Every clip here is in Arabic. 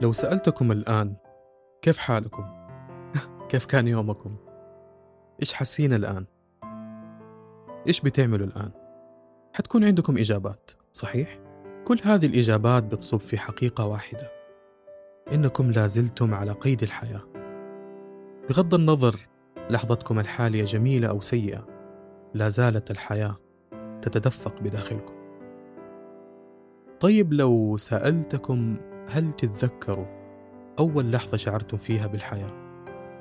لو سألتكم الآن كيف حالكم؟ كيف كان يومكم؟ إيش حاسين الآن؟ إيش بتعملوا الآن؟ حتكون عندكم إجابات صحيح؟ كل هذه الإجابات بتصب في حقيقة واحدة إنكم لازلتم على قيد الحياة بغض النظر لحظتكم الحالية جميلة أو سيئة لا زالت الحياة تتدفق بداخلكم طيب لو سألتكم هل تتذكروا أول لحظة شعرتم فيها بالحياة؟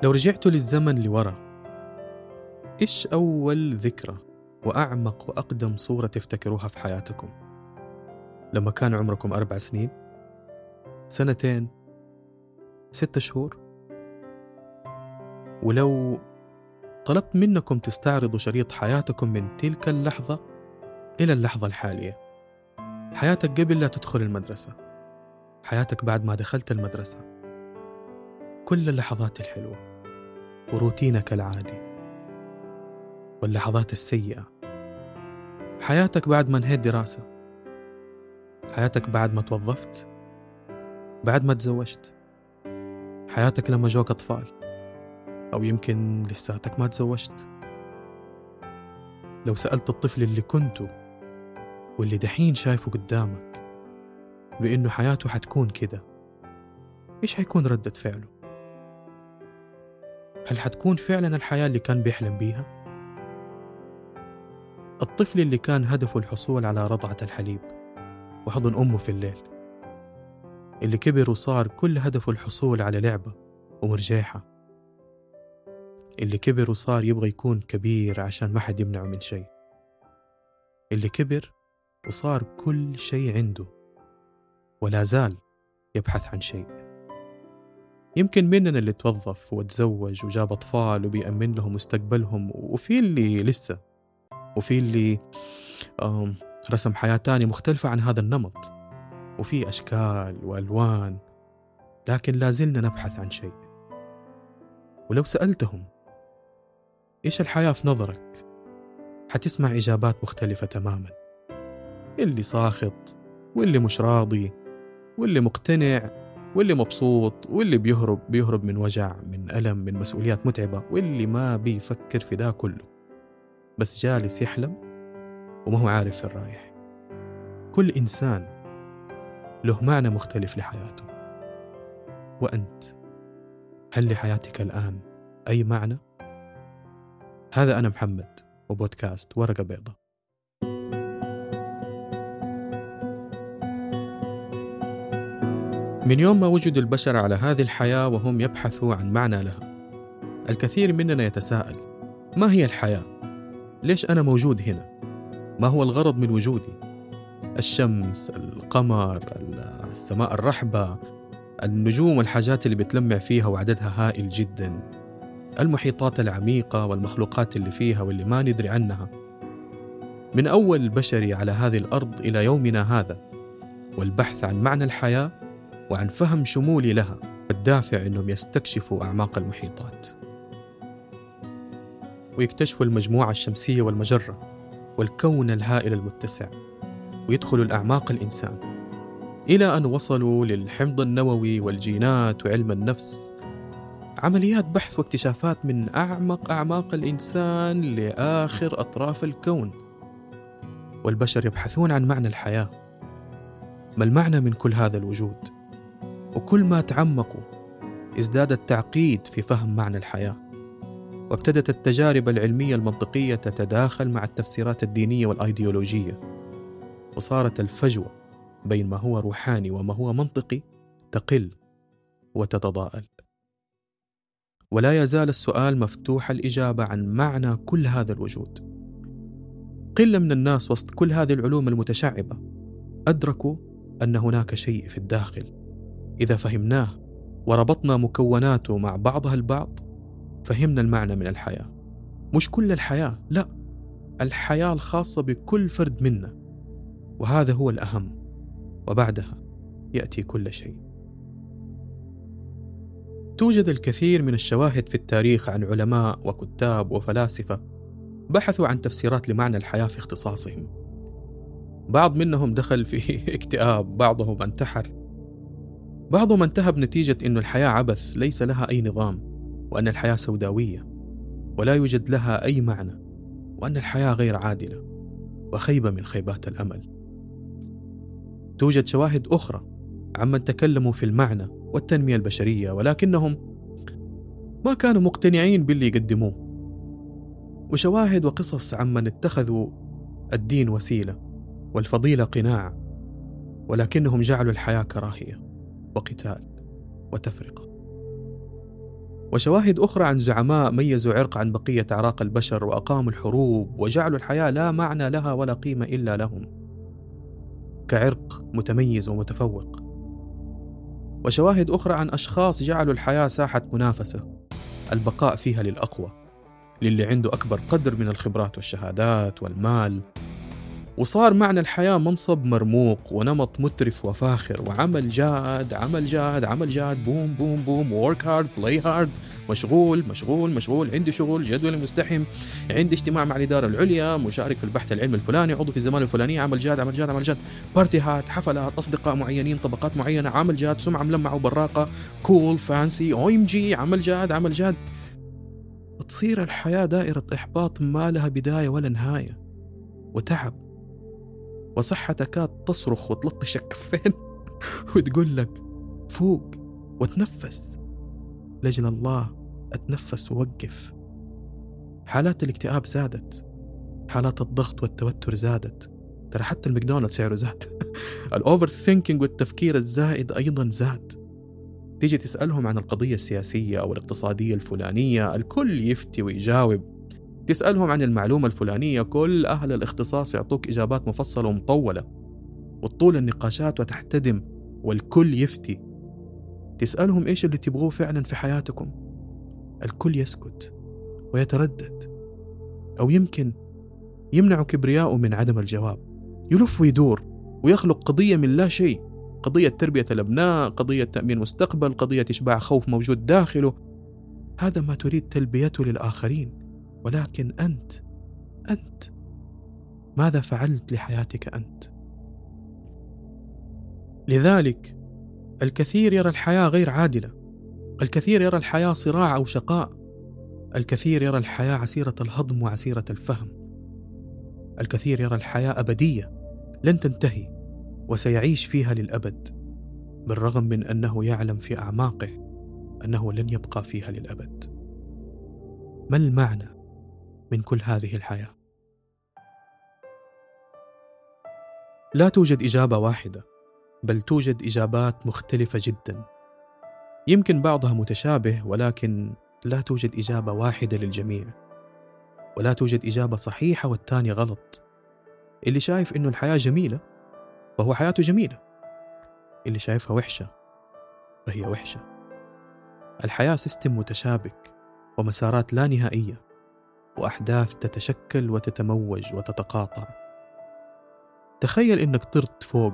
لو رجعتوا للزمن لورا إيش أول ذكرى وأعمق وأقدم صورة تفتكروها في حياتكم؟ لما كان عمركم أربع سنين؟ سنتين؟ ستة شهور؟ ولو طلبت منكم تستعرضوا شريط حياتكم من تلك اللحظة إلى اللحظة الحالية حياتك قبل لا تدخل المدرسة حياتك بعد ما دخلت المدرسة. كل اللحظات الحلوة وروتينك العادي واللحظات السيئة. حياتك بعد ما انهيت دراسة. حياتك بعد ما توظفت. بعد ما تزوجت. حياتك لما جوك أطفال. أو يمكن لساتك ما تزوجت. لو سألت الطفل اللي كنته واللي دحين شايفه قدامك بإنه حياته حتكون كده. إيش حيكون ردة فعله؟ هل حتكون فعلا الحياة اللي كان بيحلم بيها؟ الطفل اللي كان هدفه الحصول على رضعة الحليب وحضن أمه في الليل. اللي كبر وصار كل هدفه الحصول على لعبة ومرجيحة. اللي كبر وصار يبغى يكون كبير عشان ما حد يمنعه من شيء. اللي كبر وصار كل شيء عنده. ولا زال يبحث عن شيء. يمكن مننا اللي توظف وتزوج وجاب أطفال وبيأمن لهم مستقبلهم وفي اللي لسه وفي اللي رسم حياة تانية مختلفة عن هذا النمط. وفي أشكال وألوان لكن لازلنا نبحث عن شيء. ولو سألتهم إيش الحياة في نظرك؟ حتسمع إجابات مختلفة تماما. اللي ساخط واللي مش راضي واللي مقتنع واللي مبسوط واللي بيهرب بيهرب من وجع من ألم من مسؤوليات متعبة واللي ما بيفكر في ده كله. بس جالس يحلم وما هو عارف في الرايح كل إنسان له معنى مختلف لحياته. وأنت هل لحياتك الآن أي معنى؟ هذا أنا محمد وبودكاست ورقة بيضة من يوم ما وجد البشر على هذه الحياة وهم يبحثوا عن معنى لها الكثير مننا يتساءل ما هي الحياة؟ ليش أنا موجود هنا؟ ما هو الغرض من وجودي؟ الشمس، القمر، السماء الرحبة، النجوم والحاجات اللي بتلمع فيها وعددها هائل جدا المحيطات العميقة والمخلوقات اللي فيها واللي ما ندري عنها من أول البشري على هذه الأرض إلى يومنا هذا والبحث عن معنى الحياة وعن فهم شمولي لها الدافع أنهم يستكشفوا أعماق المحيطات. ويكتشفوا المجموعة الشمسية والمجرة والكون الهائل المتسع ويدخلوا الأعماق الإنسان إلى أن وصلوا للحمض النووي والجينات وعلم النفس. عمليات بحث واكتشافات من أعمق أعماق الإنسان لآخر أطراف الكون. والبشر يبحثون عن معنى الحياة. ما المعنى من كل هذا الوجود؟ وكل ما تعمقوا ازداد التعقيد في فهم معنى الحياة وابتدت التجارب العلمية المنطقية تتداخل مع التفسيرات الدينية والأيديولوجية وصارت الفجوه بين ما هو روحاني وما هو منطقي تقل وتتضاءل. ولا يزال السؤال مفتوح الإجابة عن معنى كل هذا الوجود. قلة من الناس وسط كل هذه العلوم المتشعبة أدركوا أن هناك شيء في الداخل. إذا فهمناه وربطنا مكوناته مع بعضها البعض فهمنا المعنى من الحياة مش كل الحياة لا الحياة الخاصة بكل فرد منا وهذا هو الأهم وبعدها يأتي كل شيء توجد الكثير من الشواهد في التاريخ عن علماء وكتاب وفلاسفة بحثوا عن تفسيرات لمعنى الحياة في اختصاصهم. بعض منهم دخل في اكتئاب، بعضهم انتحر. بعضهم انتهى بنتيجة أن الحياة عبث ليس لها أي نظام وأن الحياة سوداوية ولا يوجد لها أي معنى وأن الحياة غير عادلة وخيبة من خيبات الأمل. توجد شواهد أخرى عمن تكلموا في المعنى والتنمية البشرية ولكنهم ما كانوا مقتنعين باللي يقدموه وشواهد وقصص عمن اتخذوا الدين وسيلة والفضيلة قناع ولكنهم جعلوا الحياة كراهية. وقتال وتفرقة. وشواهد أخرى عن زعماء ميزوا عرق عن بقية أعراق البشر وأقاموا الحروب وجعلوا الحياة لا معنى لها ولا قيمة إلا لهم. كعرق متميز ومتفوق. وشواهد أخرى عن أشخاص جعلوا الحياة ساحة منافسة. البقاء فيها للأقوى للي عنده أكبر قدر من الخبرات والشهادات والمال وصار معنى الحياة منصب مرموق ونمط مترف وفاخر وعمل جاد عمل جاد عمل جاد بوم بوم بوم work hard play hard مشغول مشغول مشغول عندي شغل جدول مزدحم عندي اجتماع مع الإدارة العليا مشارك في البحث العلمي الفلاني عضو في الزمان الفلاني عمل جاد عمل جاد عمل جاد. party هات حفلات أصدقاء معينين طبقات معينة عمل جاد سمعة ملمعة وبراقة cool fancy OMG عمل جاد عمل جاد. تصير الحياة دائرة إحباط ما لها بداية ولا نهاية. وتعب. وصحتك تصرخ وتلطش الكفين وتقول لك فوق وتنفس. لجل الله أتنفس ووقف. حالات الاكتئاب زادت. حالات الضغط والتوتر زادت. ترى حتى الماكدونالدز سعره زاد. ال overthinking والتفكير الزائد أيضا زاد. تيجي تسألهم عن القضية السياسية أو الاقتصادية الفلانية الكل يفتي ويجاوب. تسألهم عن المعلومة الفلانية كل أهل الاختصاص يعطوك إجابات مفصلة ومطولة وتطول النقاشات وتحتدم والكل يفتي. تسألهم إيش اللي تبغوه فعلا في حياتكم. الكل يسكت ويتردد أو يمكن يمنع كبرياءه من عدم الجواب. يلف ويدور ويخلق قضية من لا شيء قضية تربية الأبناء قضية تأمين مستقبل قضية إشباع خوف موجود داخله. هذا ما تريد تلبيته للآخرين. ولكن أنت أنت. ماذا فعلت لحياتك أنت؟ لذلك الكثير يرى الحياة غير عادلة. الكثير يرى الحياة صراع أو شقاء. الكثير يرى الحياة عسيرة الهضم وعسيرة الفهم. الكثير يرى الحياة أبدية لن تنتهي وسيعيش فيها للأبد بالرغم من أنه يعلم في أعماقه أنه لن يبقى فيها للأبد. ما المعنى من كل هذه الحياة. لا توجد إجابة واحدة بل توجد إجابات مختلفة جدا. يمكن بعضها متشابه ولكن لا توجد إجابة واحدة للجميع ولا توجد إجابة صحيحة والثانية غلط. اللي شايف إنه الحياة جميلة فهو حياته جميلة اللي شايفها وحشة فهي وحشة. الحياة سيستم متشابك ومسارات لا نهائية. وأحداث تتشكل وتتموج وتتقاطع. تخيل إنك طرت فوق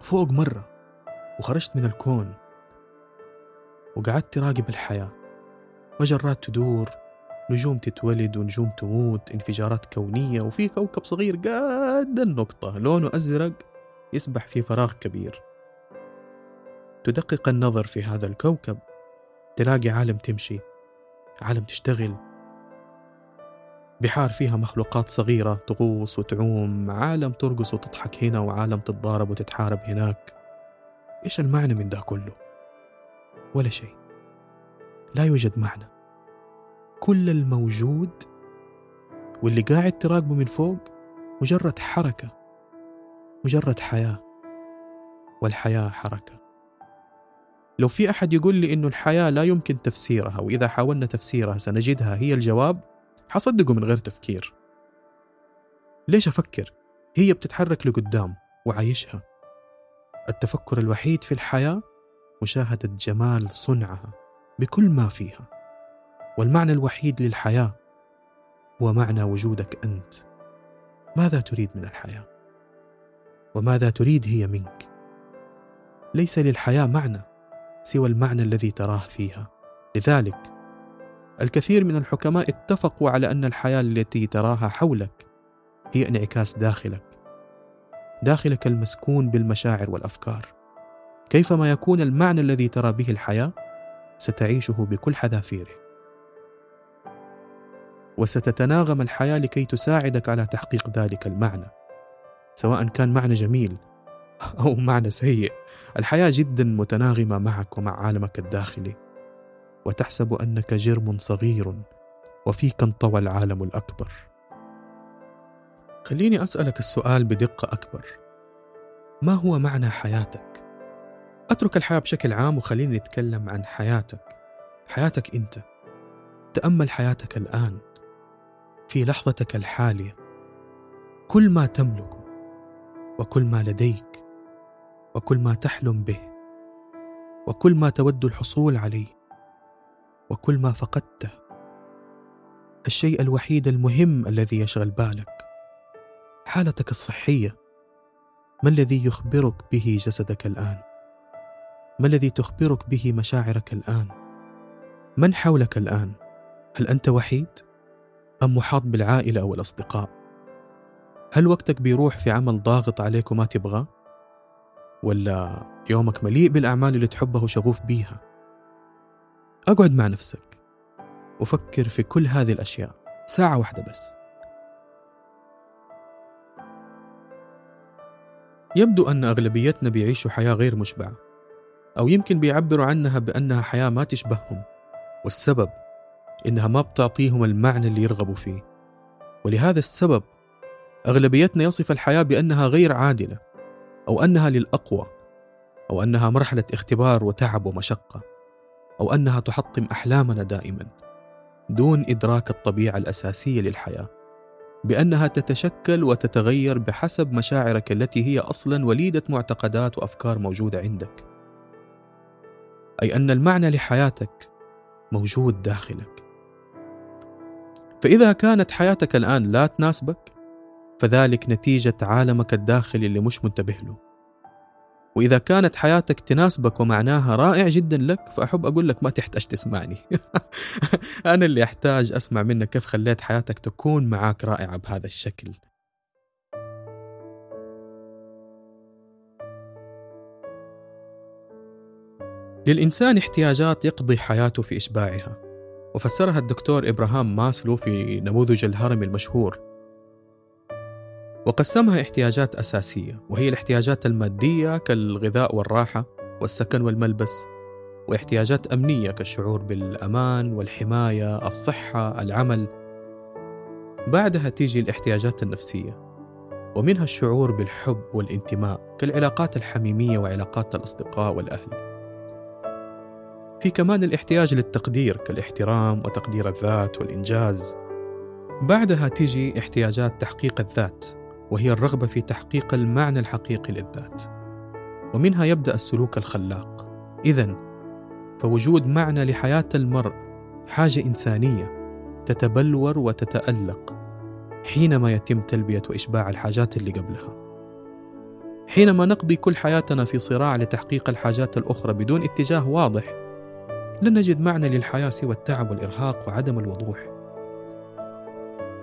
فوق مرة وخرجت من الكون وقعدت تراقب الحياة. مجرات تدور نجوم تتولد ونجوم تموت انفجارات كونية وفي كوكب صغير قد النقطة لونه أزرق يسبح في فراغ كبير. تدقق النظر في هذا الكوكب تلاقي عالم تمشي عالم تشتغل بحار فيها مخلوقات صغيرة تغوص وتعوم عالم ترقص وتضحك هنا وعالم تتضارب وتتحارب هناك. إيش المعنى من ده كله؟ ولا شيء. لا يوجد معنى. كل الموجود واللي قاعد تراقبه من فوق مجرد حركة مجرد حياة والحياة حركة. لو في أحد يقول لي إنه الحياة لا يمكن تفسيرها وإذا حاولنا تفسيرها سنجدها هي الجواب حصدقه من غير تفكير ليش أفكر؟ هي بتتحرك لقدام وعايشها التفكر الوحيد في الحياة مشاهدة جمال صنعها بكل ما فيها والمعنى الوحيد للحياة هو معنى وجودك أنت ماذا تريد من الحياة؟ وماذا تريد هي منك؟ ليس للحياة معنى سوى المعنى الذي تراه فيها لذلك الكثير من الحكماء اتفقوا على أن الحياة التي تراها حولك هي انعكاس داخلك داخلك المسكون بالمشاعر والأفكار. كيفما يكون المعنى الذي ترى به الحياة ستعيشه بكل حذافيره. وستتناغم الحياة لكي تساعدك على تحقيق ذلك المعنى سواء كان معنى جميل أو معنى سيء. الحياة جدا متناغمة معك ومع عالمك الداخلي. وتحسب أنك جرم صغير وفيك انطوى العالم الأكبر. خليني أسألك السؤال بدقة أكبر. ما هو معنى حياتك؟ أترك الحياة بشكل عام وخليني نتكلم عن حياتك. حياتك أنت. تأمل حياتك الآن. في لحظتك الحالية. كل ما تملكه وكل ما لديك وكل ما تحلم به وكل ما تود الحصول عليه. وكل ما فقدته. الشيء الوحيد المهم الذي يشغل بالك. حالتك الصحية. ما الذي يخبرك به جسدك الآن؟ ما الذي تخبرك به مشاعرك الآن؟ من حولك الآن؟ هل أنت وحيد؟ أم محاط بالعائلة أو الأصدقاء؟ هل وقتك بيروح في عمل ضاغط عليك وما تبغاه؟ ولا يومك مليء بالأعمال اللي تحبها وشغوف بيها؟ أقعد مع نفسك. وفكر في كل هذه الأشياء. ساعة واحدة بس. يبدو أن أغلبيتنا بيعيشوا حياة غير مشبعة أو يمكن بيعبروا عنها بأنها حياة ما تشبههم والسبب إنها ما بتعطيهم المعنى اللي يرغبوا فيه. ولهذا السبب أغلبيتنا يصف الحياة بأنها غير عادلة أو أنها للأقوى أو أنها مرحلة اختبار وتعب ومشقة. أو أنها تحطم أحلامنا دائما دون إدراك الطبيعة الأساسية للحياة. بأنها تتشكل وتتغير بحسب مشاعرك التي هي أصلا وليدة معتقدات وأفكار موجودة عندك. أي أن المعنى لحياتك موجود داخلك. فإذا كانت حياتك الآن لا تناسبك فذلك نتيجة عالمك الداخلي اللي مش منتبه له. وإذا كانت حياتك تناسبك ومعناها رائع جدا لك فأحب أقول لك ما تحتاج تسمعني. أنا اللي أحتاج أسمع منك كيف خليت حياتك تكون معاك رائعة بهذا الشكل. للإنسان احتياجات يقضي حياته في إشباعها وفسرها الدكتور إبراهام ماسلو في نموذج الهرم المشهور. وقسمها احتياجات أساسية وهي الاحتياجات المادية كالغذاء والراحة والسكن والملبس واحتياجات أمنية كالشعور بالأمان والحماية الصحة العمل. بعدها تيجي الاحتياجات النفسية ومنها الشعور بالحب والانتماء كالعلاقات الحميمية وعلاقات الأصدقاء والأهل. في كمان الاحتياج للتقدير كالاحترام وتقدير الذات والإنجاز. بعدها تيجي احتياجات تحقيق الذات وهي الرغبة في تحقيق المعنى الحقيقي للذات. ومنها يبدأ السلوك الخلاق. إذا فوجود معنى لحياة المرء حاجة إنسانية تتبلور وتتألق حينما يتم تلبية وإشباع الحاجات اللي قبلها. حينما نقضي كل حياتنا في صراع لتحقيق الحاجات الأخرى بدون اتجاه واضح لن نجد معنى للحياة سوى التعب والإرهاق وعدم الوضوح.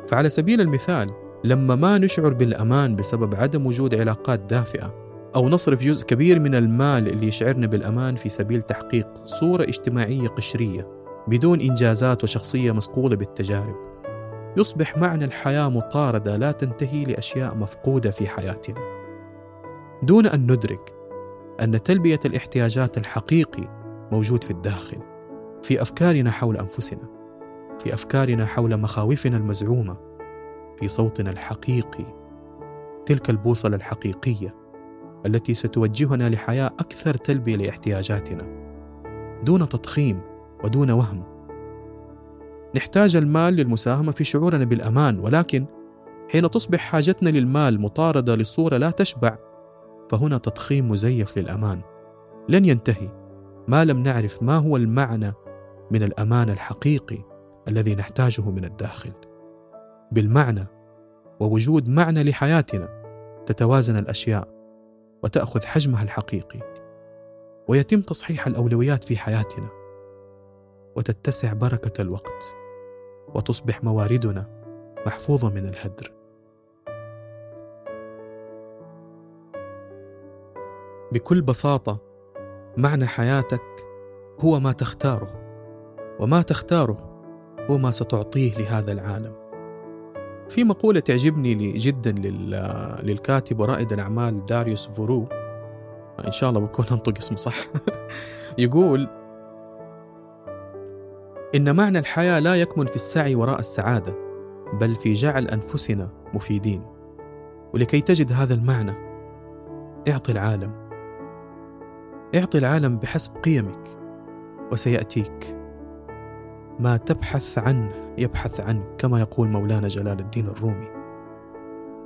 فعلى سبيل المثال لما ما نشعر بالأمان بسبب عدم وجود علاقات دافئة أو نصرف جزء كبير من المال اللي يشعرنا بالأمان في سبيل تحقيق صورة اجتماعية قشرية بدون إنجازات وشخصية مصقوله بالتجارب. يصبح معنى الحياة مطاردة لا تنتهي لأشياء مفقودة في حياتنا. دون أن ندرك أن تلبية الاحتياجات الحقيقي موجود في الداخل في أفكارنا حول أنفسنا في أفكارنا حول مخاوفنا المزعومة في صوتنا الحقيقي. تلك البوصلة الحقيقية التي ستوجهنا لحياة أكثر تلبية لاحتياجاتنا. دون تضخيم ودون وهم. نحتاج المال للمساهمة في شعورنا بالأمان ولكن حين تصبح حاجتنا للمال مطاردة لصورة لا تشبع فهنا تضخيم مزيف للأمان. لن ينتهي ما لم نعرف ما هو المعنى من الأمان الحقيقي الذي نحتاجه من الداخل. بالمعنى ووجود معنى لحياتنا تتوازن الأشياء وتأخذ حجمها الحقيقي ويتم تصحيح الأولويات في حياتنا وتتسع بركة الوقت وتصبح مواردنا محفوظة من الهدر. بكل بساطة معنى حياتك هو ما تختاره وما تختاره هو ما ستعطيه لهذا العالم. في مقولة تعجبني جدا للكاتب ورائد الأعمال داريوس فورو. إن شاء الله بكون أنطق اسمه صح. يقول إن معنى الحياة لا يكمن في السعي وراء السعادة بل في جعل أنفسنا مفيدين. ولكي تجد هذا المعنى اعطي العالم. اعطي العالم بحسب قيمك وسيأتيك. ما تبحث عنه يبحث عنك كما يقول مولانا جلال الدين الرومي.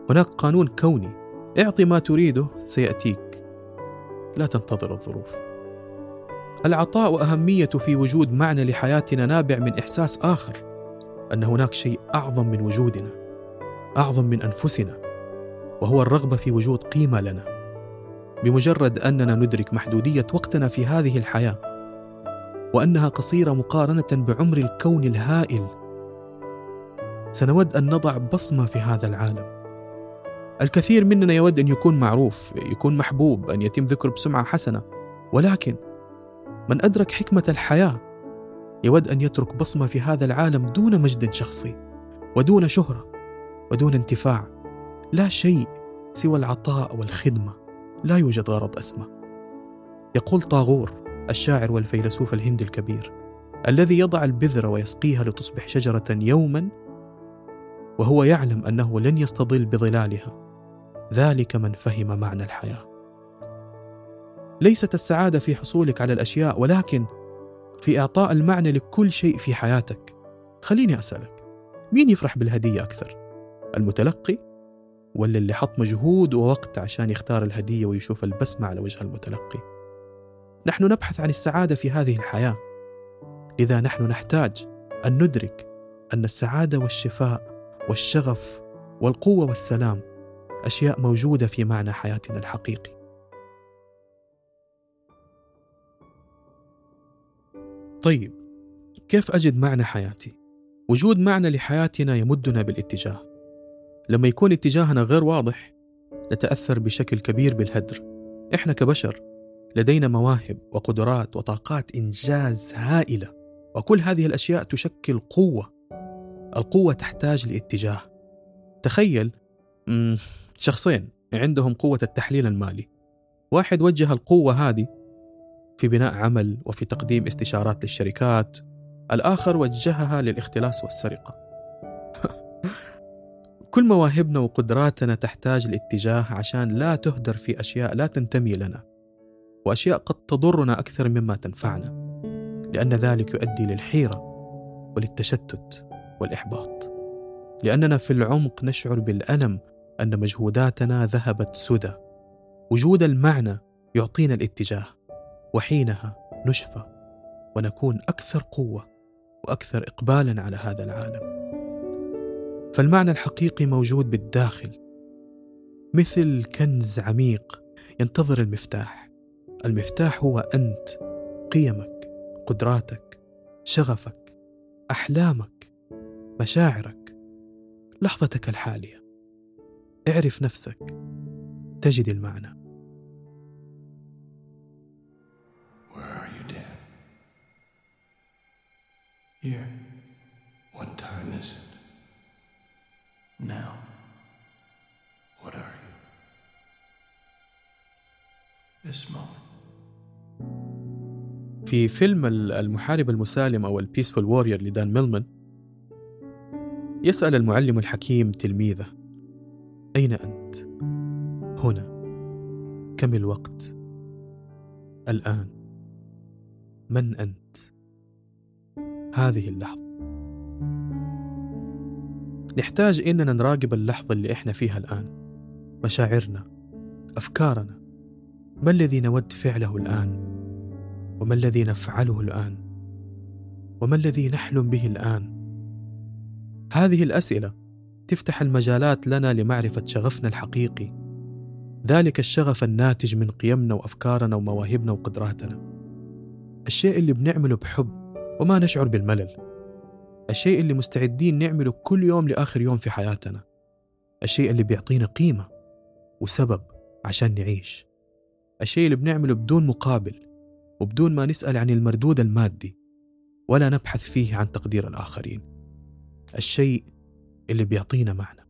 هناك قانون كوني. اعطي ما تريده سيأتيك. لا تنتظر الظروف. العطاء واهميته في وجود معنى لحياتنا نابع من إحساس آخر أن هناك شيء أعظم من وجودنا أعظم من أنفسنا وهو الرغبة في وجود قيمة لنا. بمجرد أننا ندرك محدودية وقتنا في هذه الحياة وأنها قصيرة مقارنة بعمر الكون الهائل. سنود أن نضع بصمة في هذا العالم. الكثير مننا يود أن يكون معروف يكون محبوب أن يتم ذكره بسمعة حسنة. ولكن من أدرك حكمة الحياة يود أن يترك بصمة في هذا العالم دون مجد شخصي ودون شهرة ودون انتفاع. لا شيء سوى العطاء والخدمة. لا يوجد غرض أسمى. يقول طاغور الشاعر والفيلسوف الهندي الكبير الذي يضع البذره ويسقيها لتصبح شجرة يوما وهو يعلم أنه لن يستظل بظلالها. ذلك من فهم معنى الحياة. ليست السعادة في حصولك على الأشياء ولكن في إعطاء المعنى لكل شيء في حياتك. خليني أسألك مين يفرح بالهدية أكثر؟ المتلقي ولا اللي حط مجهود ووقت عشان يختار الهدية ويشوف البسمة على وجه المتلقي؟ نحن نبحث عن السعادة في هذه الحياة. لذا نحن نحتاج أن ندرك أن السعادة والشفاء والشغف والقوة والسلام أشياء موجودة في معنى حياتنا الحقيقي. طيب كيف أجد معنى حياتي؟ وجود معنى لحياتنا يمدنا بالاتجاه. لما يكون اتجاهنا غير واضح نتأثر بشكل كبير بالهدر. إحنا كبشر لدينا مواهب وقدرات وطاقات إنجاز هائلة وكل هذه الأشياء تشكل قوة. القوة تحتاج لاتجاه. تخيل شخصين عندهم قوة التحليل المالي. واحد وجه القوة هذه في بناء عمل وفي تقديم استشارات للشركات. الآخر وجهها للاختلاس والسرقة. كل مواهبنا وقدراتنا تحتاج لاتجاه عشان لا تهدر في أشياء لا تنتمي لنا. وأشياء قد تضرنا أكثر مما تنفعنا لأن ذلك يؤدي للحيرة وللتشتت والإحباط. لأننا في العمق نشعر بالألم أن مجهوداتنا ذهبت سدى. وجود المعنى يعطينا الاتجاه وحينها نشفى ونكون أكثر قوة وأكثر اقبالا على هذا العالم. فالمعنى الحقيقي موجود بالداخل مثل كنز عميق ينتظر المفتاح. المفتاح هو أنت قيمك قدراتك شغفك أحلامك مشاعرك لحظتك الحالية اعرف نفسك تجد المعنى Here. What time is it? Now. What are you? This moment. في فيلم المحارب المسالم أو البيسفول وورير لدان ميلمان يسأل المعلم الحكيم تلميذه أين أنت؟ هنا كم الوقت؟ الآن من أنت؟ هذه اللحظة نحتاج إننا نراقب اللحظة اللي إحنا فيها الآن مشاعرنا أفكارنا ما الذي نود فعله الآن وما الذي نفعله الآن؟ وما الذي نحلم به الآن؟ هذه الأسئلة تفتح المجالات لنا لمعرفة شغفنا الحقيقي. ذلك الشغف الناتج من قيمنا وأفكارنا ومواهبنا وقدراتنا. الشيء اللي بنعمله بحب وما نشعر بالملل. الشيء اللي مستعدين نعمله كل يوم لآخر يوم في حياتنا. الشيء اللي بيعطينا قيمة وسبب عشان نعيش. الشيء اللي بنعمله بدون مقابل وبدون ما نسأل عن المردود المادي ولا نبحث فيه عن تقدير الآخرين. الشيء اللي بيعطينا معنى.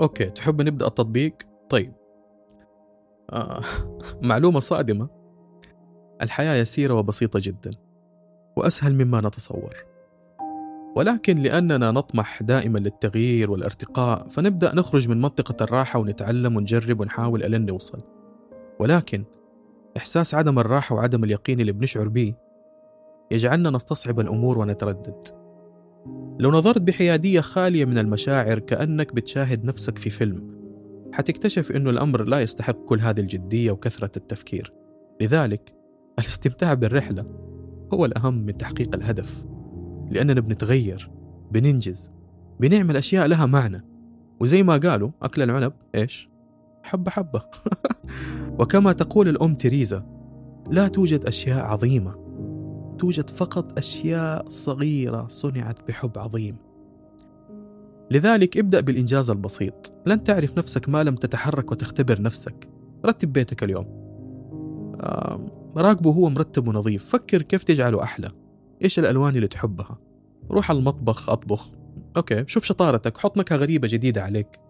أوكي تحب نبدأ التطبيق؟ طيب. آه معلومة صادمة. الحياة يسيرة وبسيطة جدا وأسهل مما نتصور. ولكن لأننا نطمح دائما للتغيير والارتقاء فنبدأ نخرج من منطقة الراحة ونتعلم ونجرب ونحاول ألن نوصل ولكن إحساس عدم الراحة وعدم اليقين اللي بنشعر به يجعلنا نستصعب الأمور ونتردد. لو نظرت بحيادية خالية من المشاعر كأنك بتشاهد نفسك في فيلم حتكتشف أنه الأمر لا يستحق كل هذه الجدية وكثرة التفكير. لذلك الاستمتاع بالرحلة هو الأهم من تحقيق الهدف. لأننا بنتغير بننجز بنعمل أشياء لها معنى. وزي ما قالوا أكل العنب إيش؟ حبة حبة. وكما تقول الأم تريزا لا توجد أشياء عظيمة توجد فقط أشياء صغيرة صنعت بحب عظيم. لذلك ابدأ بالإنجاز البسيط. لن تعرف نفسك ما لم تتحرك وتختبر نفسك. رتب بيتك اليوم. راقبه هو مرتب ونظيف. فكر كيف تجعله أحلى. إيش الألوان اللي تحبها؟ روح على المطبخ أطبخ. أوكي شوف شطارتك حط نكهة غريبة جديدة عليك.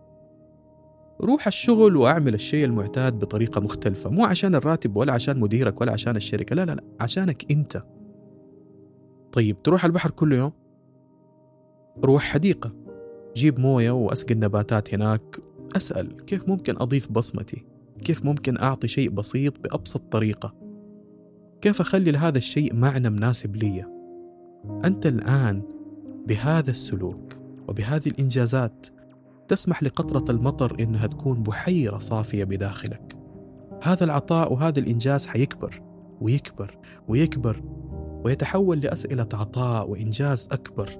روح الشغل وأعمل الشيء المعتاد بطريقة مختلفة مو عشان الراتب ولا عشان مديرك ولا عشان الشركة لا لا لا عشانك أنت. طيب تروح البحر كل يوم؟ روح حديقة. جيب موية وأسقي النباتات هناك. أسأل كيف ممكن أضيف بصمتي؟ كيف ممكن أعطي شيء بسيط بأبسط طريقة؟ كيف أخلي لهذا الشيء معنى مناسب لي أنت الآن بهذا السلوك وبهذه الإنجازات تسمح لقطرة المطر إنها تكون بحيرة صافية بداخلك. هذا العطاء وهذا الإنجاز حيكبر ويكبر ويكبر ويتحول لأسئلة عطاء وإنجاز أكبر.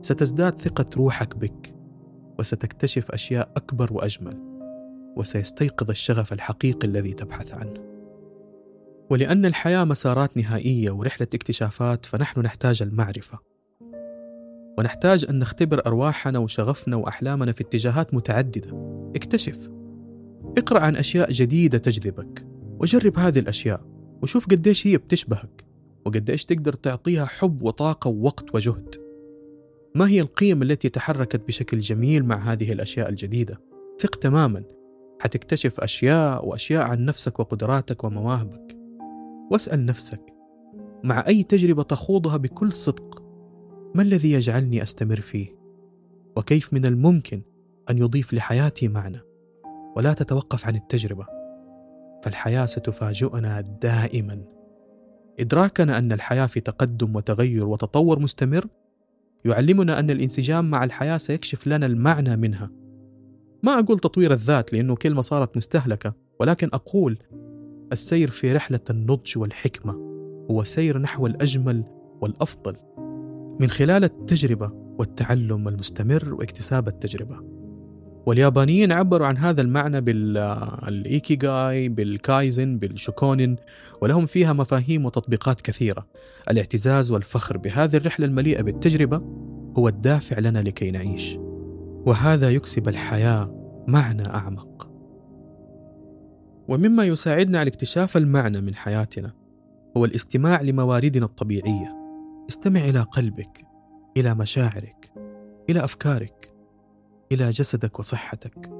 ستزداد ثقة روحك بك وستكتشف أشياء أكبر وأجمل وسيستيقظ الشغف الحقيقي الذي تبحث عنه. ولأن الحياة مسارات نهائية ورحلة اكتشافات فنحن نحتاج المعرفة. ونحتاج أن نختبر أرواحنا وشغفنا وأحلامنا في اتجاهات متعددة. اكتشف. اقرأ عن أشياء جديدة تجذبك. وجرب هذه الأشياء. وشوف قديش هي بتشبهك. وقديش تقدر تعطيها حب وطاقة ووقت وجهد. ما هي القيم التي تحركت بشكل جميل مع هذه الأشياء الجديدة؟ ثق تماما. حتكتشف أشياء وأشياء عن نفسك وقدراتك ومواهبك. واسأل نفسك مع أي تجربة تخوضها بكل صدق ما الذي يجعلني أستمر فيه؟ وكيف من الممكن أن يضيف لحياتي معنى ولا تتوقف عن التجربة؟ فالحياة ستفاجئنا دائما. إدراكنا أن الحياة في تقدم وتغير وتطور مستمر يعلمنا أن الانسجام مع الحياة سيكشف لنا المعنى منها. ما أقول تطوير الذات لأنه كلمة صارت مستهلكة ولكن أقول السير في رحلة النضج والحكمة هو سير نحو الأجمل والأفضل من خلال التجربة والتعلم المستمر واكتساب التجربة. واليابانيين عبروا عن هذا المعنى بالإيكيغاي بالكايزن بالشوكونين ولهم فيها مفاهيم وتطبيقات كثيرة. الاعتزاز والفخر بهذه الرحلة المليئة بالتجربة هو الدافع لنا لكي نعيش. وهذا يكسب الحياة معنى أعمق. ومما يساعدنا على اكتشاف المعنى من حياتنا هو الاستماع لمواردنا الطبيعية. استمع إلى قلبك إلى مشاعرك إلى أفكارك إلى جسدك وصحتك.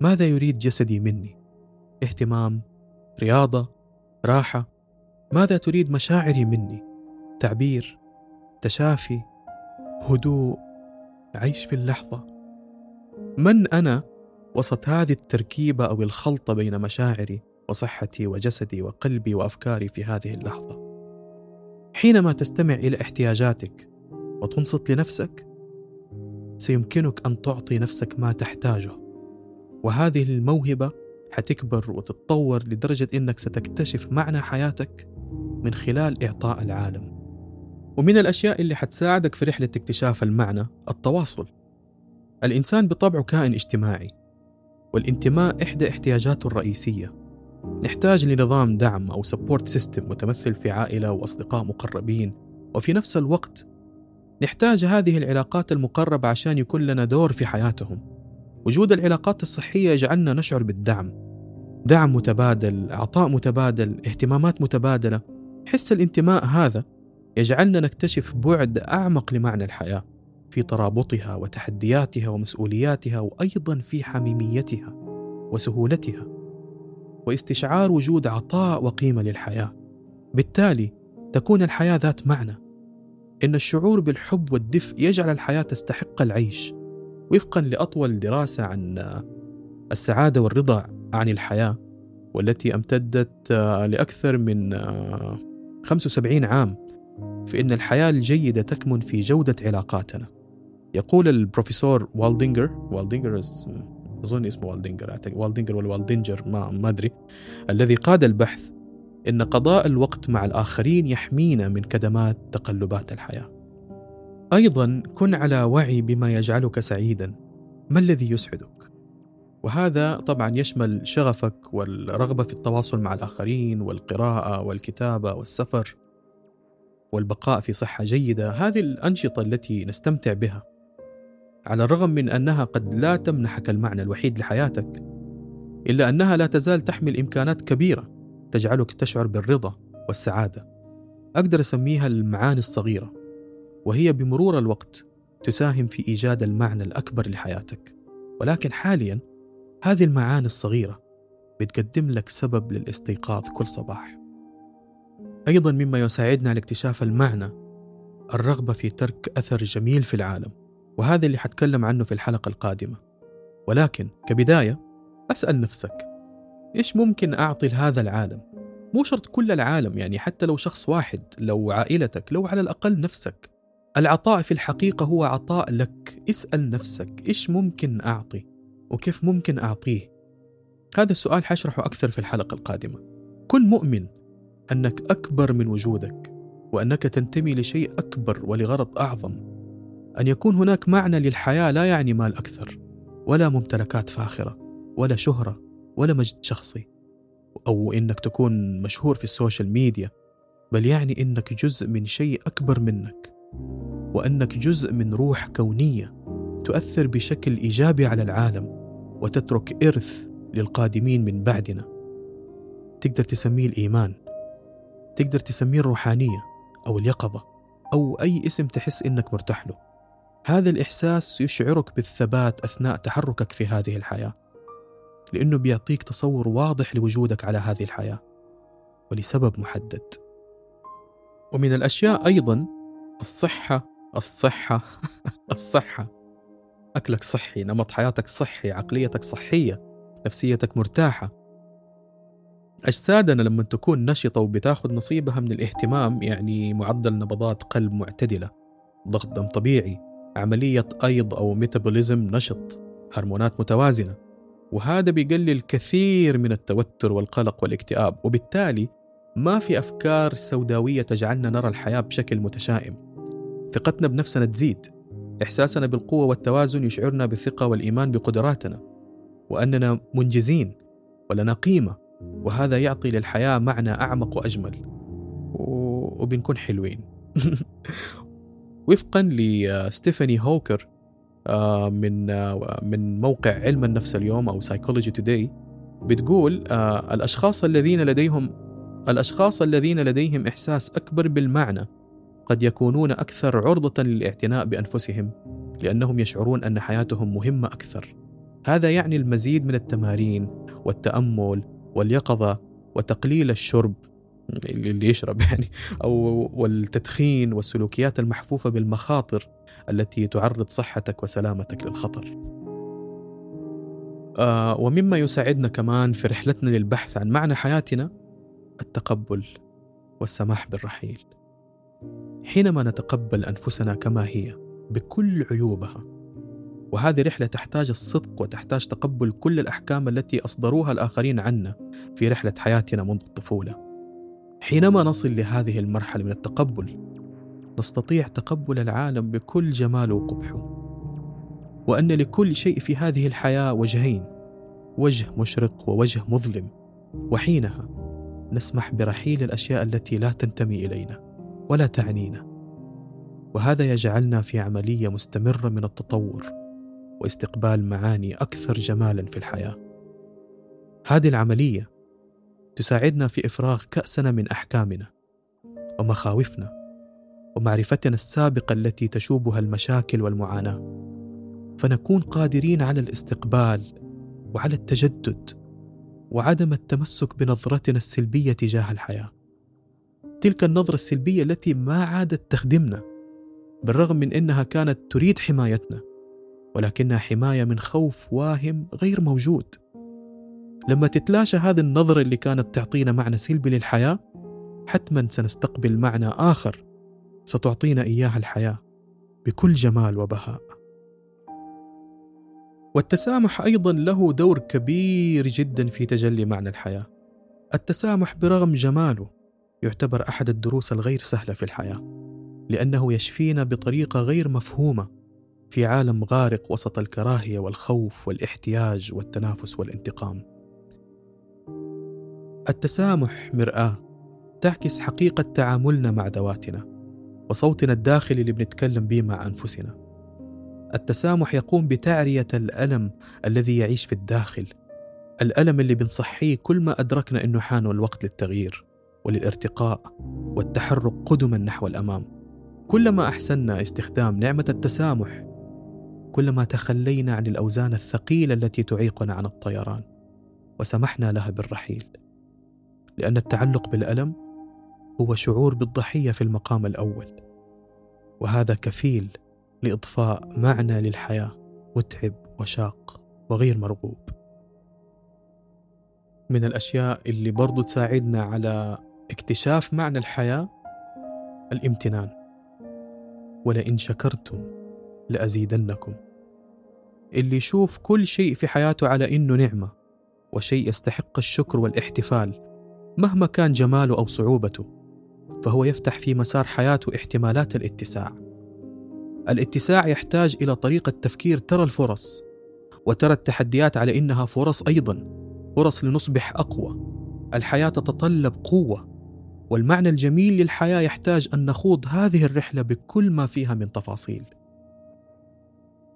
ماذا يريد جسدي مني؟ اهتمام رياضة راحة. ماذا تريد مشاعري مني؟ تعبير تشافي هدوء عيش في اللحظة. من أنا وسط هذه التركيبة أو الخلطة بين مشاعري وصحتي وجسدي وقلبي وأفكاري في هذه اللحظة. حينما تستمع إلى احتياجاتك وتنصت لنفسك سيمكنك أن تعطي نفسك ما تحتاجه. وهذه الموهبة حتكبر وتتطور لدرجة إنك ستكتشف معنى حياتك من خلال إعطاء العالم. ومن الأشياء اللي حتساعدك في رحلة اكتشاف المعنى التواصل. الإنسان بطبعه كائن اجتماعي. والانتماء إحدى احتياجاته الرئيسية. نحتاج لنظام دعم أو support system متمثل في عائلة وأصدقاء مقربين وفي نفس الوقت نحتاج هذه العلاقات المقربة عشان يكون لنا دور في حياتهم. وجود العلاقات الصحية يجعلنا نشعر بالدعم. دعم متبادل عطاء متبادل اهتمامات متبادلة. حس الانتماء هذا يجعلنا نكتشف بعد أعمق لمعنى الحياة. في ترابطها وتحدياتها ومسؤولياتها وأيضا في حميميتها وسهولتها واستشعار وجود عطاء وقيمة للحياة. بالتالي تكون الحياة ذات معنى. إن الشعور بالحب والدفء يجعل الحياة تستحق العيش وفقا لأطول دراسة عن السعادة والرضا عن الحياة والتي امتدت لأكثر من 75 عام فإن الحياة الجيدة تكمن في جودة علاقاتنا. يقول البروفيسور والدينجر والدينجر أظن اسمه والدينجر والدينجر ولا والدينجر ما, ما أدري. الذي قاد البحث إن قضاء الوقت مع الآخرين يحمينا من كدمات تقلبات الحياة. أيضا كن على وعي بما يجعلك سعيدا. ما الذي يسعدك؟ وهذا طبعا يشمل شغفك والرغبة في التواصل مع الآخرين والقراءة والكتابة والسفر والبقاء في صحة جيدة. هذه الأنشطة التي نستمتع بها. على الرغم من أنها قد لا تمنحك المعنى الوحيد لحياتك إلا أنها لا تزال تحمل إمكانات كبيرة تجعلك تشعر بالرضا والسعادة. أقدر أسميها المعاني الصغيرة وهي بمرور الوقت تساهم في إيجاد المعنى الأكبر لحياتك. ولكن حاليا هذه المعاني الصغيرة بتقدم لك سبب للاستيقاظ كل صباح. أيضا مما يساعدنا على اكتشاف المعنى الرغبة في ترك أثر جميل في العالم. وهذا اللي حتكلم عنه في الحلقة القادمة. ولكن كبداية أسأل نفسك إيش ممكن أعطي لهذا العالم؟ مو شرط كل العالم يعني حتى لو شخص واحد لو عائلتك لو على الأقل نفسك. العطاء في الحقيقة هو عطاء لك. اسأل نفسك إيش ممكن أعطي؟ وكيف ممكن أعطيه؟ هذا السؤال حشرحه أكثر في الحلقة القادمة. كن مؤمن أنك أكبر من وجودك وأنك تنتمي لشيء أكبر ولغرض أعظم. أن يكون هناك معنى للحياة لا يعني مال أكثر ولا ممتلكات فاخرة ولا شهرة ولا مجد شخصي. أو إنك تكون مشهور في السوشيال ميديا بل يعني إنك جزء من شيء أكبر منك. وأنك جزء من روح كونية تؤثر بشكل إيجابي على العالم وتترك إرث للقادمين من بعدنا. تقدر تسميه الإيمان. تقدر تسميه الروحانية أو اليقظة أو أي اسم تحس إنك مرتاح له. هذا الإحساس يشعرك بالثبات أثناء تحركك في هذه الحياة لأنه بيعطيك تصور واضح لوجودك على هذه الحياة ولسبب محدد. ومن الأشياء أيضا الصحة الصحة الصحة. أكلك صحي نمط حياتك صحي عقليتك صحية نفسيتك مرتاحة. أجسادنا لما تكون نشطة وبتاخذ نصيبها من الاهتمام يعني معدل نبضات قلب معتدلة ضغط دم طبيعي عملية أيض أو ميتابوليزم نشط هرمونات متوازنة. وهذا بيقلل كثير من التوتر والقلق والاكتئاب وبالتالي ما في أفكار سوداوية تجعلنا نرى الحياة بشكل متشائم. ثقتنا بنفسنا تزيد. إحساسنا بالقوة والتوازن يشعرنا بالثقة والإيمان بقدراتنا. وأننا منجزين ولنا قيمة وهذا يعطي للحياة معنى أعمق وأجمل. وبنكون حلوين. وفقا لستيفاني هوكر آه، من آه، من موقع علم النفس اليوم أو سايكولوجي توداي بتقول آه، الأشخاص الذين لديهم الأشخاص الذين لديهم إحساس أكبر بالمعنى قد يكونون أكثر عرضة للاعتناء بأنفسهم لأنهم يشعرون أن حياتهم مهمة أكثر. هذا يعني المزيد من التمارين والتأمل واليقظة وتقليل الشرب اللي يشرب يعني أو والتدخين والسلوكيات المحفوفة بالمخاطر التي تعرض صحتك وسلامتك للخطر آه ومما يساعدنا كمان في رحلتنا للبحث عن معنى حياتنا التقبل والسماح بالرحيل حينما نتقبل أنفسنا كما هي بكل عيوبها وهذه رحلة تحتاج الصدق وتحتاج تقبل كل الأحكام التي أصدروها الآخرين عنا في رحلة حياتنا منذ الطفولة. حينما نصل لهذه المرحلة من التقبل، نستطيع تقبل العالم بكل جماله وقبحه. وأن لكل شيء في هذه الحياة وجهين، وجه مشرق ووجه مظلم. وحينها نسمح برحيل الأشياء التي لا تنتمي إلينا ولا تعنينا. وهذا يجعلنا في عملية مستمرة من التطور واستقبال معاني أكثر جمالا في الحياة هذه العملية تساعدنا في إفراغ كأسنا من أحكامنا ومخاوفنا ومعرفتنا السابقة التي تشوبها المشاكل والمعاناة. فنكون قادرين على الاستقبال وعلى التجدد وعدم التمسك بنظرتنا السلبية تجاه الحياة. تلك النظرة السلبية التي ما عادت تخدمنا بالرغم من إنها كانت تريد حمايتنا ولكنها حماية من خوف واهم غير موجود. لما تتلاشى هذه النظرة اللي كانت تعطينا معنى سلبي للحياة حتما سنستقبل معنى آخر ستعطينا اياه الحياة بكل جمال وبهاء. والتسامح أيضا له دور كبير جدا في تجلي معنى الحياة. التسامح برغم جماله يعتبر أحد الدروس الغير سهلة في الحياة لأنه يشفينا بطريقة غير مفهومة في عالم غارق وسط الكراهية والخوف والإحتياج والتنافس والانتقام. التسامح مرآة تعكس حقيقة تعاملنا مع ذواتنا وصوتنا الداخلي اللي بنتكلم به مع أنفسنا. التسامح يقوم بتعرية الألم الذي يعيش في الداخل الألم اللي بنصحيه كل ما أدركنا إنه حان الوقت للتغيير وللارتقاء والتحرك قدما نحو الأمام. كلما احسنا استخدام نعمة التسامح كلما تخلينا عن الأوزان الثقيلة التي تعيقنا عن الطيران وسمحنا لها بالرحيل. لأن التعلق بالألم هو شعور بالضحية في المقام الأول وهذا كفيل لإضفاء معنى للحياة متعب وشاق وغير مرغوب. من الأشياء اللي برضو تساعدنا على اكتشاف معنى الحياة الامتنان. ولئن شكرتم لأزيدنكم. اللي يشوف كل شيء في حياته على إنه نعمة وشيء يستحق الشكر والاحتفال مهما كان جماله أو صعوبته فهو يفتح في مسار حياته احتمالات الاتساع. الاتساع يحتاج إلى طريقة تفكير ترى الفرص وترى التحديات على إنها فرص أيضا فرص لنصبح أقوى. الحياة تتطلب قوة والمعنى الجميل للحياة يحتاج أن نخوض هذه الرحلة بكل ما فيها من تفاصيل.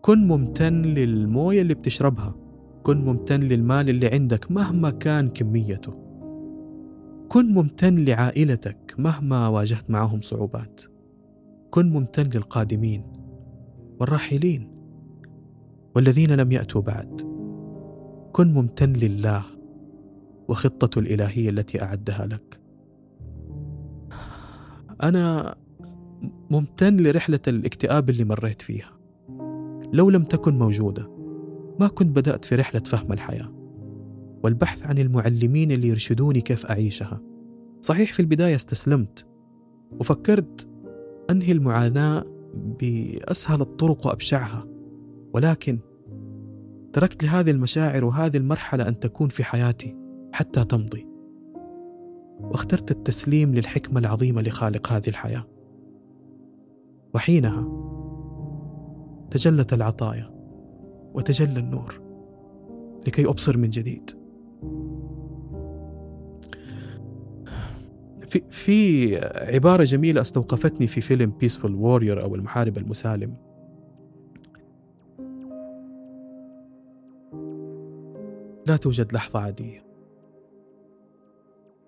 كن ممتن للموية اللي بتشربها كن ممتن للمال اللي عندك مهما كان كميته. كن ممتن لعائلتك مهما واجهت معهم صعوبات. كن ممتن للقادمين والراحلين والذين لم يأتوا بعد. كن ممتن لله وخطته الإلهية التي أعدها لك. أنا ممتن لرحلة الاكتئاب اللي مريت فيها. لو لم تكن موجودة ما كنت بدأت في رحلة فهم الحياة. والبحث عن المعلمين اللي يرشدوني كيف أعيشها. صحيح في البداية استسلمت وفكرت أنهي المعاناة بأسهل الطرق وأبشعها ولكن تركت لهذه المشاعر وهذه المرحلة أن تكون في حياتي حتى تمضي واخترت التسليم للحكمة العظيمة لخالق هذه الحياة. وحينها تجلت العطايا وتجلى النور لكي أبصر من جديد. في في عبارة جميلة استوقفتني في فيلم بيسفول وورير أو المحارب المسالم. لا توجد لحظة عادية.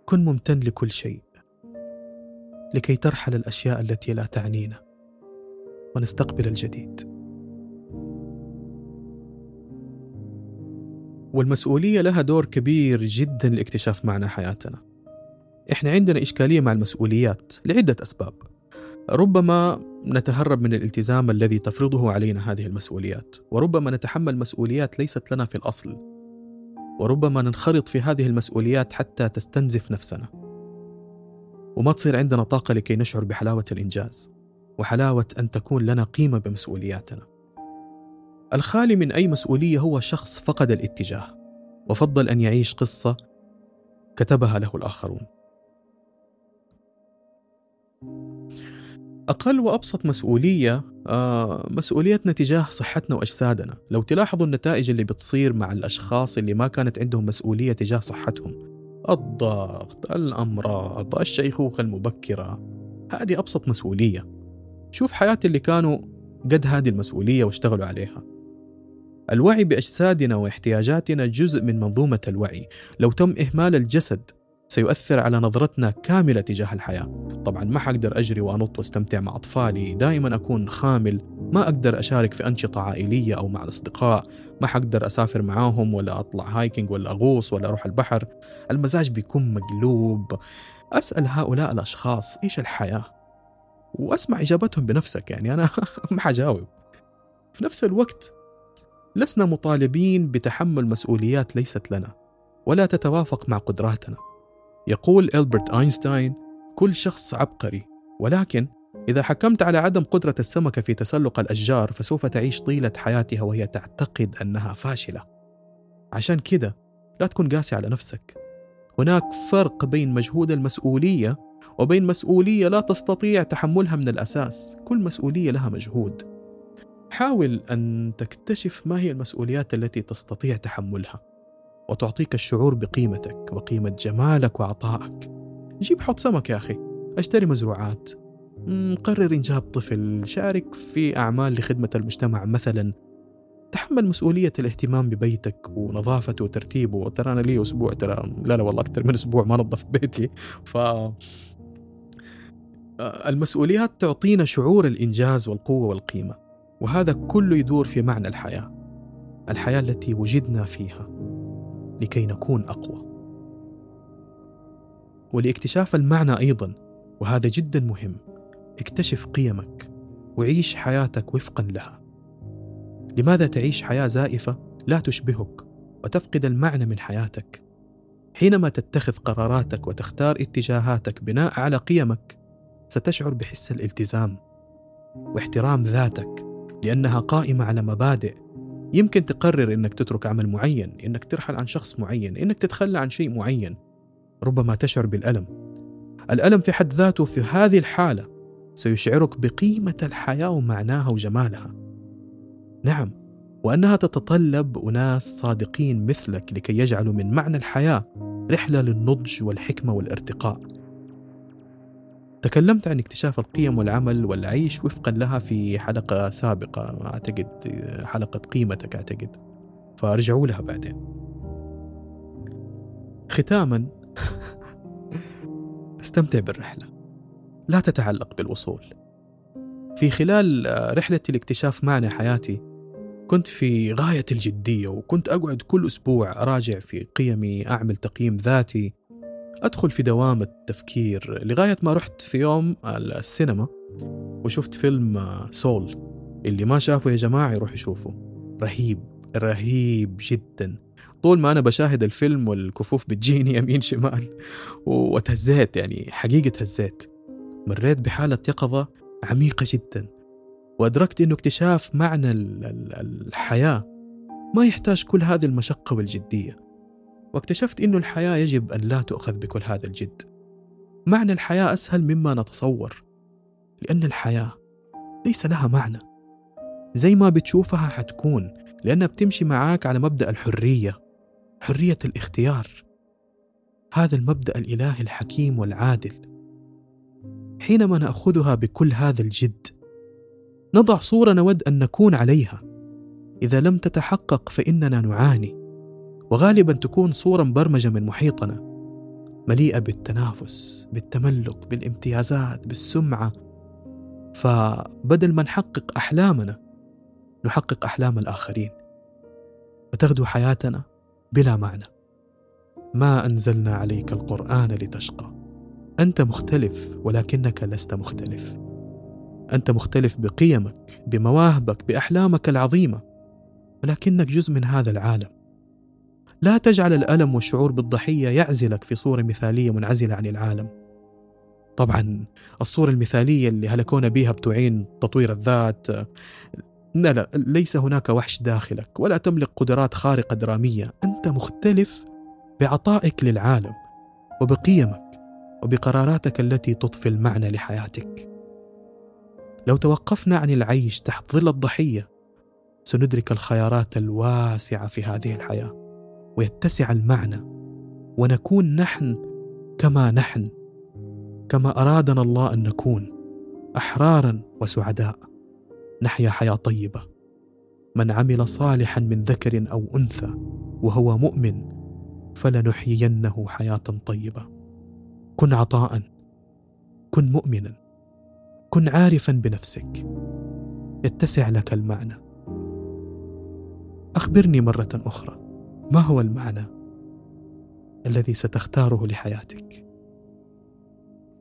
كن ممتن لكل شيء لكي ترحل الأشياء التي لا تعنينا ونستقبل الجديد. والمسؤولية لها دور كبير جدا لاكتشاف معنى حياتنا. إحنا عندنا إشكالية مع المسؤوليات لعدة أسباب. ربما نتهرب من الالتزام الذي تفرضه علينا هذه المسؤوليات وربما نتحمل مسؤوليات ليست لنا في الأصل وربما ننخرط في هذه المسؤوليات حتى تستنزف نفسنا. وما تصير عندنا طاقة لكي نشعر بحلاوة الإنجاز وحلاوة أن تكون لنا قيمة بمسؤولياتنا. الخالي من أي مسؤولية هو شخص فقد الاتجاه وفضل أن يعيش قصة كتبها له الآخرون. أقل وأبسط مسؤولية آه مسؤوليتنا تجاه صحتنا وأجسادنا. لو تلاحظوا النتائج اللي بتصير مع الأشخاص اللي ما كانت عندهم مسؤولية تجاه صحتهم. الضغط الأمراض الشيخوخة المبكرة. هذه أبسط مسؤولية. شوف حياة اللي كانوا قد هذه المسؤولية واشتغلوا عليها. الوعي بأجسادنا واحتياجاتنا جزء من منظومة الوعي. لو تم إهمال الجسد سيؤثر على نظرتنا كاملة تجاه الحياة. طبعا ما حقدر أجري وأنط وأستمتع مع أطفالي. دائما أكون خامل. ما أقدر أشارك في أنشطة عائلية أو مع الأصدقاء. ما حقدر أسافر معاهم ولا أطلع هايكنج ولا أغوص ولا أروح البحر. المزاج بيكون مقلوب. أسأل هؤلاء الأشخاص إيش الحياة؟ وأسمع إجابتهم بنفسك. يعني أنا ما حجاوب. في نفس الوقت لسنا مطالبين بتحمل مسؤوليات ليست لنا ولا تتوافق مع قدراتنا. يقول ألبرت أينشتاين كل شخص عبقري ولكن إذا حكمت على عدم قدرة السمكة في تسلق الأشجار فسوف تعيش طيلة حياتها وهي تعتقد أنها فاشلة. عشان كده لا تكون قاسي على نفسك. هناك فرق بين مجهود المسؤولية وبين مسؤولية لا تستطيع تحملها من الأساس. كل مسؤولية لها مجهود. حاول أن تكتشف ما هي المسؤوليات التي تستطيع تحملها. وتعطيك الشعور بقيمتك وقيمة جمالك وعطائك. جيب حط سمك يا أخي أشتري مزروعات. قرر إنجاب طفل شارك في أعمال لخدمة المجتمع مثلا. تحمل مسؤولية الاهتمام ببيتك ونظافته وترتيبه. ترى أنا لي أسبوع ترى لا لا والله أكثر من أسبوع ما نظفت بيتي. ف المسؤوليات تعطينا شعور الإنجاز والقوة والقيمة وهذا كله يدور في معنى الحياة الحياة التي وجدنا فيها. لكي نكون أقوى. ولإكتشاف المعنى أيضا وهذا جدا مهم اكتشف قيمك وعيش حياتك وفقا لها. لماذا تعيش حياة زائفة لا تشبهك وتفقد المعنى من حياتك؟ حينما تتخذ قراراتك وتختار اتجاهاتك بناء على قيمك ستشعر بحس الالتزام واحترام ذاتك لأنها قائمة على مبادئ يمكن تقرر إنك تترك عمل معين، إنك ترحل عن شخص معين، إنك تتخلى عن شيء معين. ربما تشعر بالألم. الألم في حد ذاته في هذه الحالة سيشعرك بقيمة الحياة ومعناها وجمالها. نعم، وأنها تتطلب أناس صادقين مثلك لكي يجعلوا من معنى الحياة رحلة للنضج والحكمة والارتقاء. تكلمت عن اكتشاف القيم والعمل والعيش وفقا لها في حلقة سابقة أعتقد حلقة قيمتك أعتقد. فارجعوا لها بعدين. ختاما استمتع بالرحلة. لا تتعلق بالوصول. في خلال رحلة الاكتشاف معنى حياتي كنت في غاية الجدية وكنت أقعد كل أسبوع أراجع في قيمي أعمل تقييم ذاتي أدخل في دوامة تفكير لغاية ما رحت في يوم السينما وشفت فيلم سول اللي ما شافه يا جماعة يروح يشوفه. رهيب رهيب جدا. طول ما أنا بشاهد الفيلم والكفوف بتجيني يمين شمال وتهزيت يعني حقيقة هزيت مريت بحالة يقظة عميقة جدا. وأدركت أنه اكتشاف معنى الحياة ما يحتاج كل هذه المشقة والجدية. واكتشفت أن الحياة يجب أن لا تؤخذ بكل هذا الجد. معنى الحياة أسهل مما نتصور لأن الحياة ليس لها معنى. زي ما بتشوفها حتكون لأنها بتمشي معاك على مبدأ الحرية حرية الاختيار. هذا المبدأ الإلهي الحكيم والعادل. حينما نأخذها بكل هذا الجد نضع صورة نود أن نكون عليها. إذا لم تتحقق فإننا نعاني. وغالبا تكون صورة مبرمجة من محيطنا مليئة بالتنافس بالتملق بالامتيازات بالسمعة. فبدل ما نحقق أحلامنا نحقق أحلام الآخرين. وتغدو حياتنا بلا معنى. ما أنزلنا عليك القرآن لتشقى. أنت مختلف ولكنك لست مختلف. أنت مختلف بقيمك بمواهبك بأحلامك العظيمة. ولكنك جزء من هذا العالم. لا تجعل الألم والشعور بالضحية يعزلك في صورة مثالية منعزلة عن العالم. طبعا الصورة المثالية اللي هلكونا بها بتعين تطوير الذات. لا لا ليس هناك وحش داخلك ولا تملك قدرات خارقة درامية. أنت مختلف بعطائك للعالم وبقيمك وبقراراتك التي تضفي المعنى لحياتك. لو توقفنا عن العيش تحت ظل الضحية سندرك الخيارات الواسعة في هذه الحياة. ويتسع المعنى. ونكون نحن كما نحن كما أرادنا الله أن نكون أحرارا وسعداء. نحيا حياة طيبة. من عمل صالحا من ذكر أو أنثى وهو مؤمن فلنحيينه حياة طيبة. كن عطاء. كن مؤمنا. كن عارفا بنفسك. يتسع لك المعنى. أخبرني مرة أخرى. ما هو المعنى الذي ستختاره لحياتك؟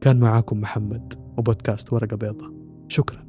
كان معاكم محمد وبودكاست ورقة بيضاء شكرا.